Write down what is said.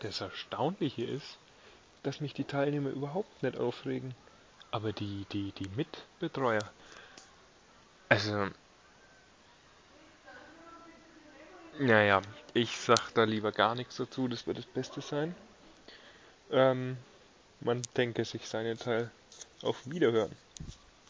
Das Erstaunliche ist, dass mich die Teilnehmer überhaupt nicht aufregen. Aber die, die, die Mitbetreuer. Also. Naja, ich sag da lieber gar nichts dazu, das wird das Beste sein. Ähm, man denke sich seinen Teil. Auf Wiederhören.